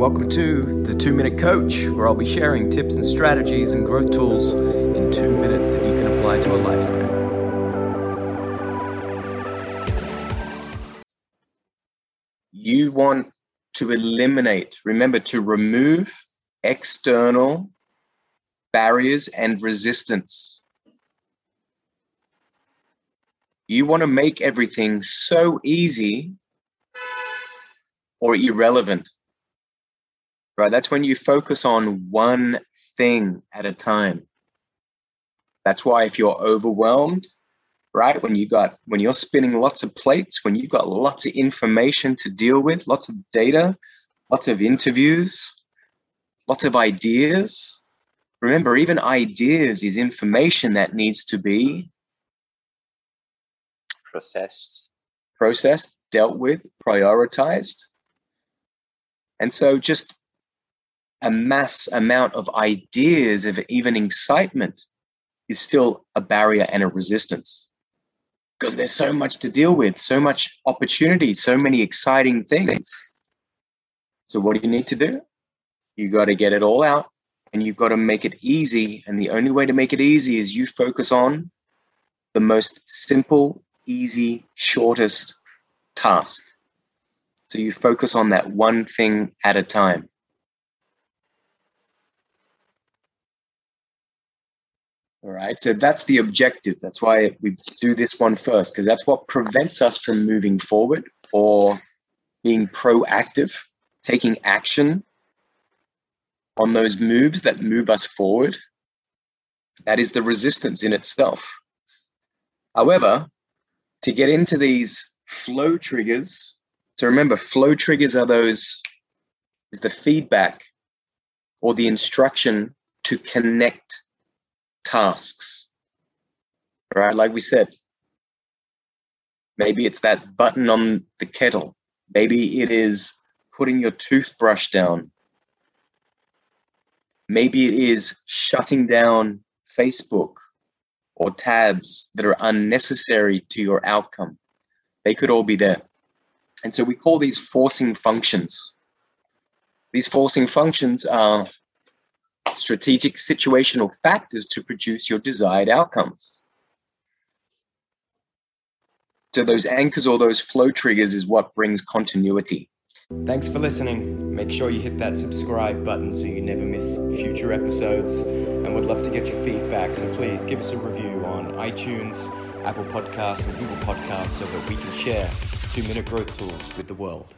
welcome to the Two Minute Coach, where I'll be sharing tips and strategies and growth tools in two minutes that you can apply to a lifetime. You want to eliminate, remember to remove external barriers and resistance. You want to make everything so easy or irrelevant. Right? That's when you focus on one thing at a time. That's why if you're overwhelmed, right? When you got when you're spinning lots of plates, when you've got lots of information to deal with, lots of data, lots of interviews, lots of ideas. Remember, even ideas is information that needs to be processed, processed, dealt with, prioritized. And so just a mass amount of ideas of even excitement is still a barrier and a resistance because there's so much to deal with, so much opportunity, so many exciting things. So, what do you need to do? You got to get it all out and you've got to make it easy. And the only way to make it easy is you focus on the most simple, easy, shortest task. So, you focus on that one thing at a time. All right. So that's the objective. That's why we do this one first, because that's what prevents us from moving forward or being proactive, taking action on those moves that move us forward. That is the resistance in itself. However, to get into these flow triggers, so remember, flow triggers are those, is the feedback or the instruction to connect tasks. Right? Like we said, maybe it's that button on the kettle. Maybe it is putting your toothbrush down. Maybe it is shutting down Facebook or tabs that are unnecessary to your outcome. They could all be there. And so we call these forcing functions. These forcing functions are strategic situational factors to produce your desired outcomes. So, those anchors or those flow triggers is what brings continuity. Thanks for listening. Make sure you hit that subscribe button so you never miss future episodes. And we'd love to get your feedback, so please give us a review on iTunes, Apple Podcasts, and Google Podcasts so that we can share two minute growth tools with the world.